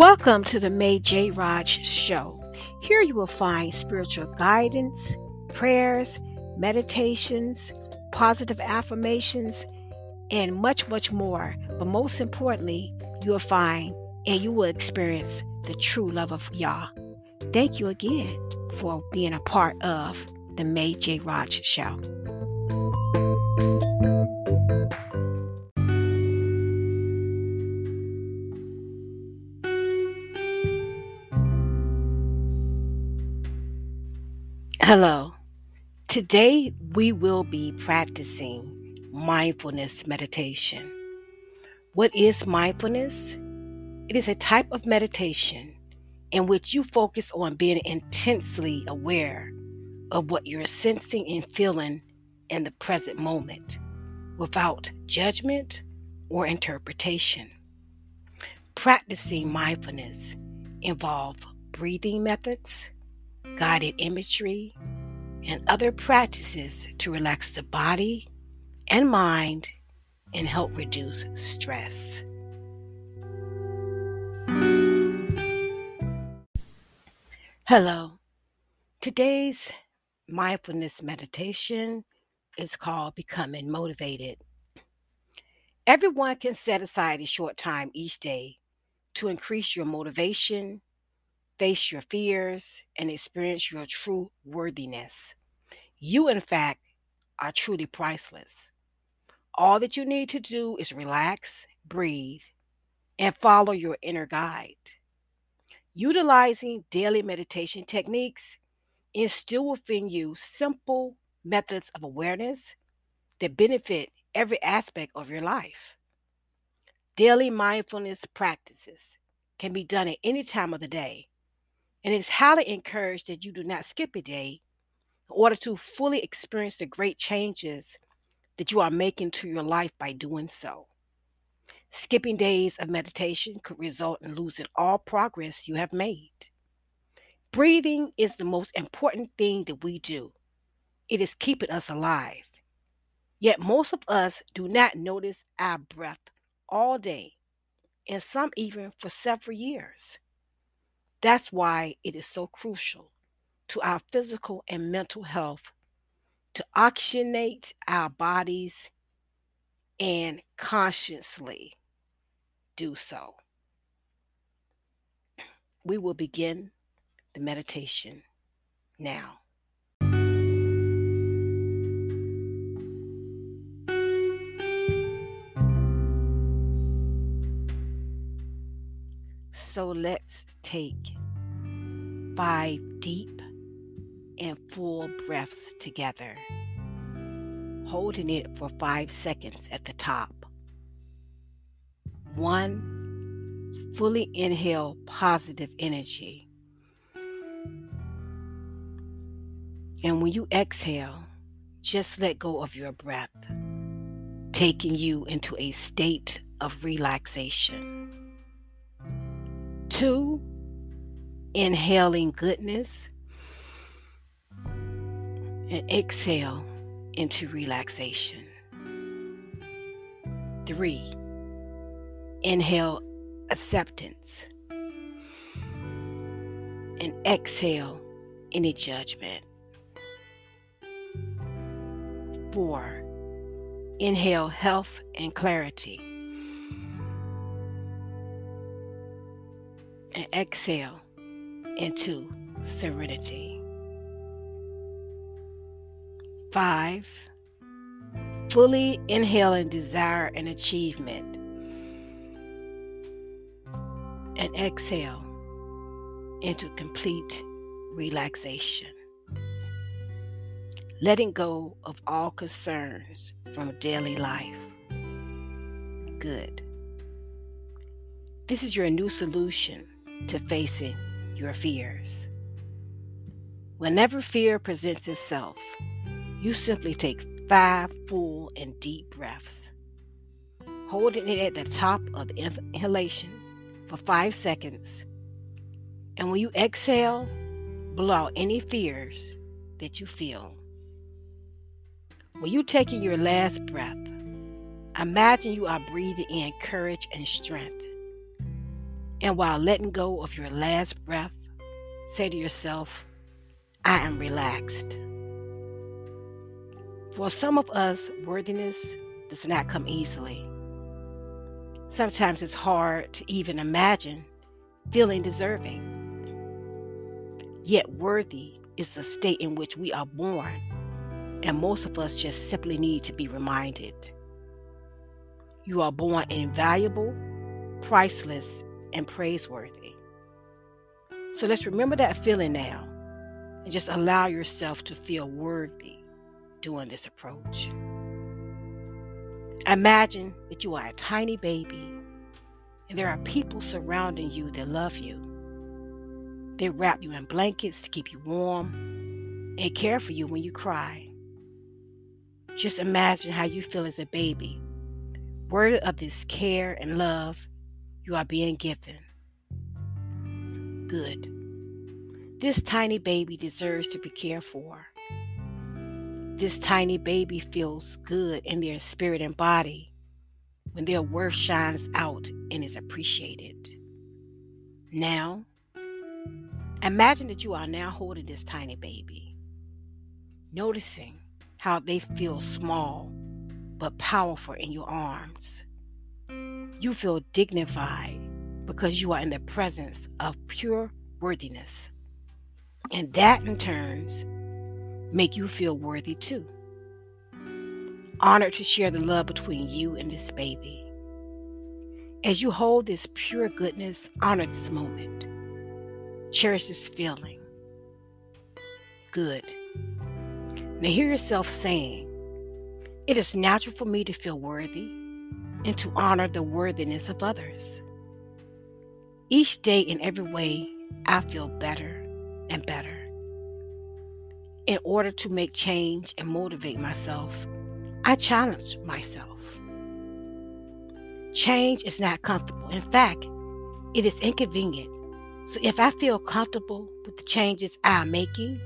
Welcome to the Mae Jeyaraj Show. Here you will find spiritual guidance, prayers, meditations, positive affirmations, and much, much more. But most importantly, you will find and you will experience the true love of Yah. Thank you again for being a part of the Mae Jeyaraj Show. Hello. Today we will be practicing mindfulness meditation. What is mindfulness? It is a type of meditation in which you focus on being intensely aware of what you're sensing and feeling in the present moment without judgment or interpretation. Practicing mindfulness involve breathing methods, guided imagery, and other practices to relax the body and mind and help reduce stress. Hello. Today's mindfulness meditation is called Becoming Motivated. Everyone can set aside a short time each day to increase your motivation face your fears, and experience your true worthiness. You, in fact, are truly priceless. All that you need to do is relax, breathe, and follow your inner guide. Utilizing daily meditation techniques instill within you simple methods of awareness that benefit every aspect of your life. Daily mindfulness practices can be done at any time of the day and it's highly encouraged that you do not skip a day in order to fully experience the great changes that you are making to your life by doing so. Skipping days of meditation could result in losing all progress you have made. Breathing is the most important thing that we do. It is keeping us alive. Yet most of us do not notice our breath all day, and some even for several years. That's why it is so crucial to our physical and mental health to oxygenate our bodies and consciously do so. We will begin the meditation now. So let's take five deep and full breaths together, holding it for five seconds at the top. One, fully inhale positive energy. And when you exhale, just let go of your breath, taking you into a state of relaxation. Two, inhaling goodness and exhale into relaxation. Three, inhale acceptance and exhale any judgment. Four, Inhale health and clarity. And exhale into serenity. Five, fully inhale and desire an achievement. And exhale into complete relaxation letting go of all concerns from daily life. Good. This is your new solution to facing your fears. Whenever fear presents itself, you simply take five full and deep breaths, holding it at the top of the inhalation for five seconds. And when you exhale, blow out any fears that you feel. When you're taking your last breath, imagine you are breathing in courage and strength. And while letting go of your last breath, say to yourself, I am relaxed. For some of us, worthiness does not come easily. Sometimes it's hard to even imagine feeling deserving. Yet, worthy is the state in which we are born and most of us just simply need to be reminded. You are born invaluable, priceless, and praiseworthy. So let's remember that feeling now and just allow yourself to feel worthy during this approach. Imagine that you are a tiny baby and there are people surrounding you that love you. They wrap you in blankets to keep you warm and care for you when you cry. Just imagine how you feel as a baby, worthy of this care and love you are being given. Good. This tiny baby deserves to be cared for. This tiny baby feels good in their spirit and body when their worth shines out and is appreciated. Now, imagine that you are now holding this tiny baby, noticing how they feel small but powerful in your arms. You feel dignified because you are in the presence of pure worthiness. And that in turns make you feel worthy too. Honored to share the love between you and this baby. As you hold this pure goodness, honor this moment. Cherish this feeling. Good. Now, hear yourself saying, It is natural for me to feel worthy and to honor the worthiness of others. Each day, in every way, I feel better and better. In order to make change and motivate myself, I challenge myself. Change is not comfortable. In fact, it is inconvenient. So if I feel comfortable with the changes I'm making,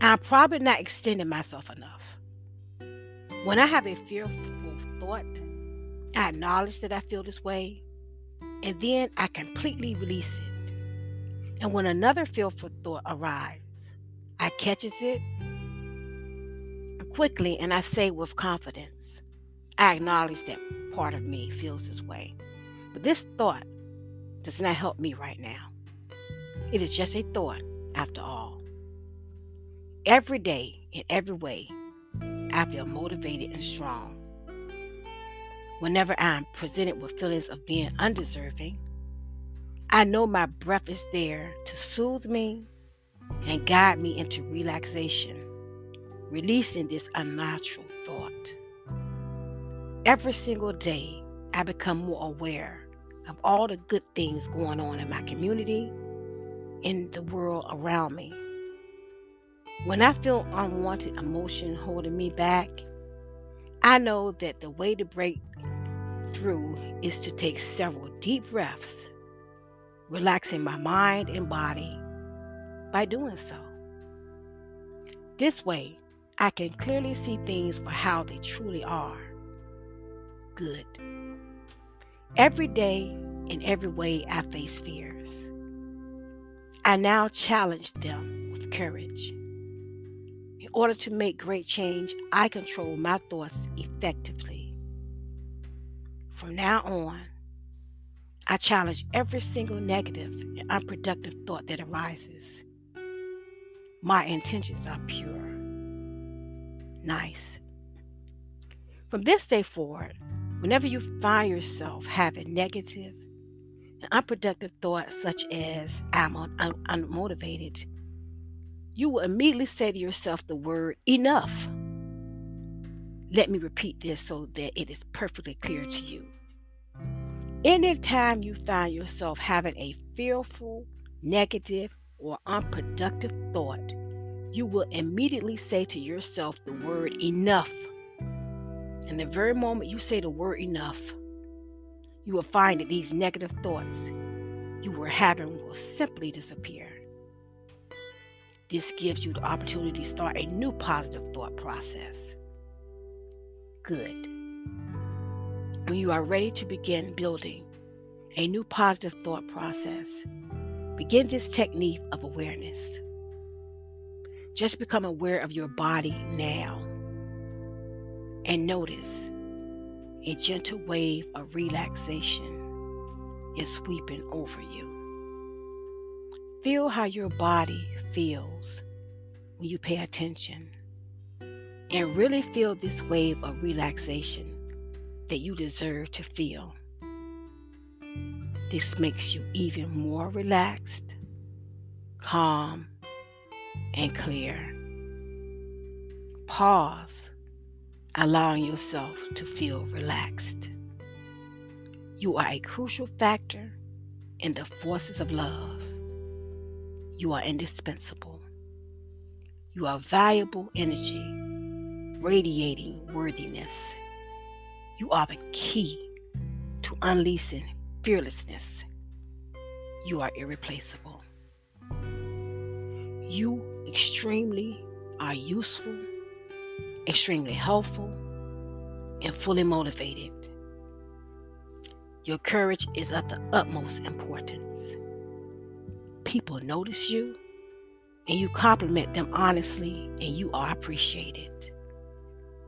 I'm probably not extending myself enough. When I have a fearful thought, I acknowledge that I feel this way, and then I completely release it. And when another fearful thought arrives, I catches it quickly and I say with confidence, I acknowledge that part of me feels this way. But this thought does not help me right now. It is just a thought after all. Every day, in every way, I feel motivated and strong. Whenever I'm presented with feelings of being undeserving, I know my breath is there to soothe me and guide me into relaxation, releasing this unnatural thought. Every single day, I become more aware of all the good things going on in my community, in the world around me. When I feel unwanted emotion holding me back, I know that the way to break through is to take several deep breaths, relaxing my mind and body by doing so. This way, I can clearly see things for how they truly are good. Every day, in every way, I face fears. I now challenge them with courage order to make great change, I control my thoughts effectively. From now on, I challenge every single negative and unproductive thought that arises. My intentions are pure. Nice. From this day forward, whenever you find yourself having negative and unproductive thoughts such as I'm un- unmotivated, you will immediately say to yourself the word enough. Let me repeat this so that it is perfectly clear to you. Anytime you find yourself having a fearful, negative, or unproductive thought, you will immediately say to yourself the word enough. And the very moment you say the word enough, you will find that these negative thoughts you were having will simply disappear. This gives you the opportunity to start a new positive thought process. Good when you are ready to begin building a new positive thought process, begin this technique of awareness. Just become aware of your body now and notice a gentle wave of relaxation is sweeping over you. Feel how your body feels when you pay attention and really feel this wave of relaxation that you deserve to feel. This makes you even more relaxed, calm, and clear. Pause, allowing yourself to feel relaxed. You are a crucial factor in the forces of love. You are indispensable. You are valuable energy, radiating worthiness you are the key to unleashing fearlessness. You are irreplaceable. You extremely are useful, extremely helpful, and fully motivated. Your courage is of the utmost importance. People notice you and you compliment them honestly, and you are appreciated.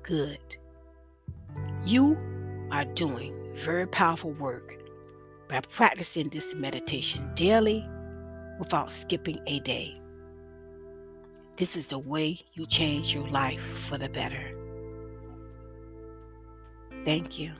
Good. You are doing very powerful work by practicing this meditation daily without skipping a day. This is the way you change your life for the better. Thank you.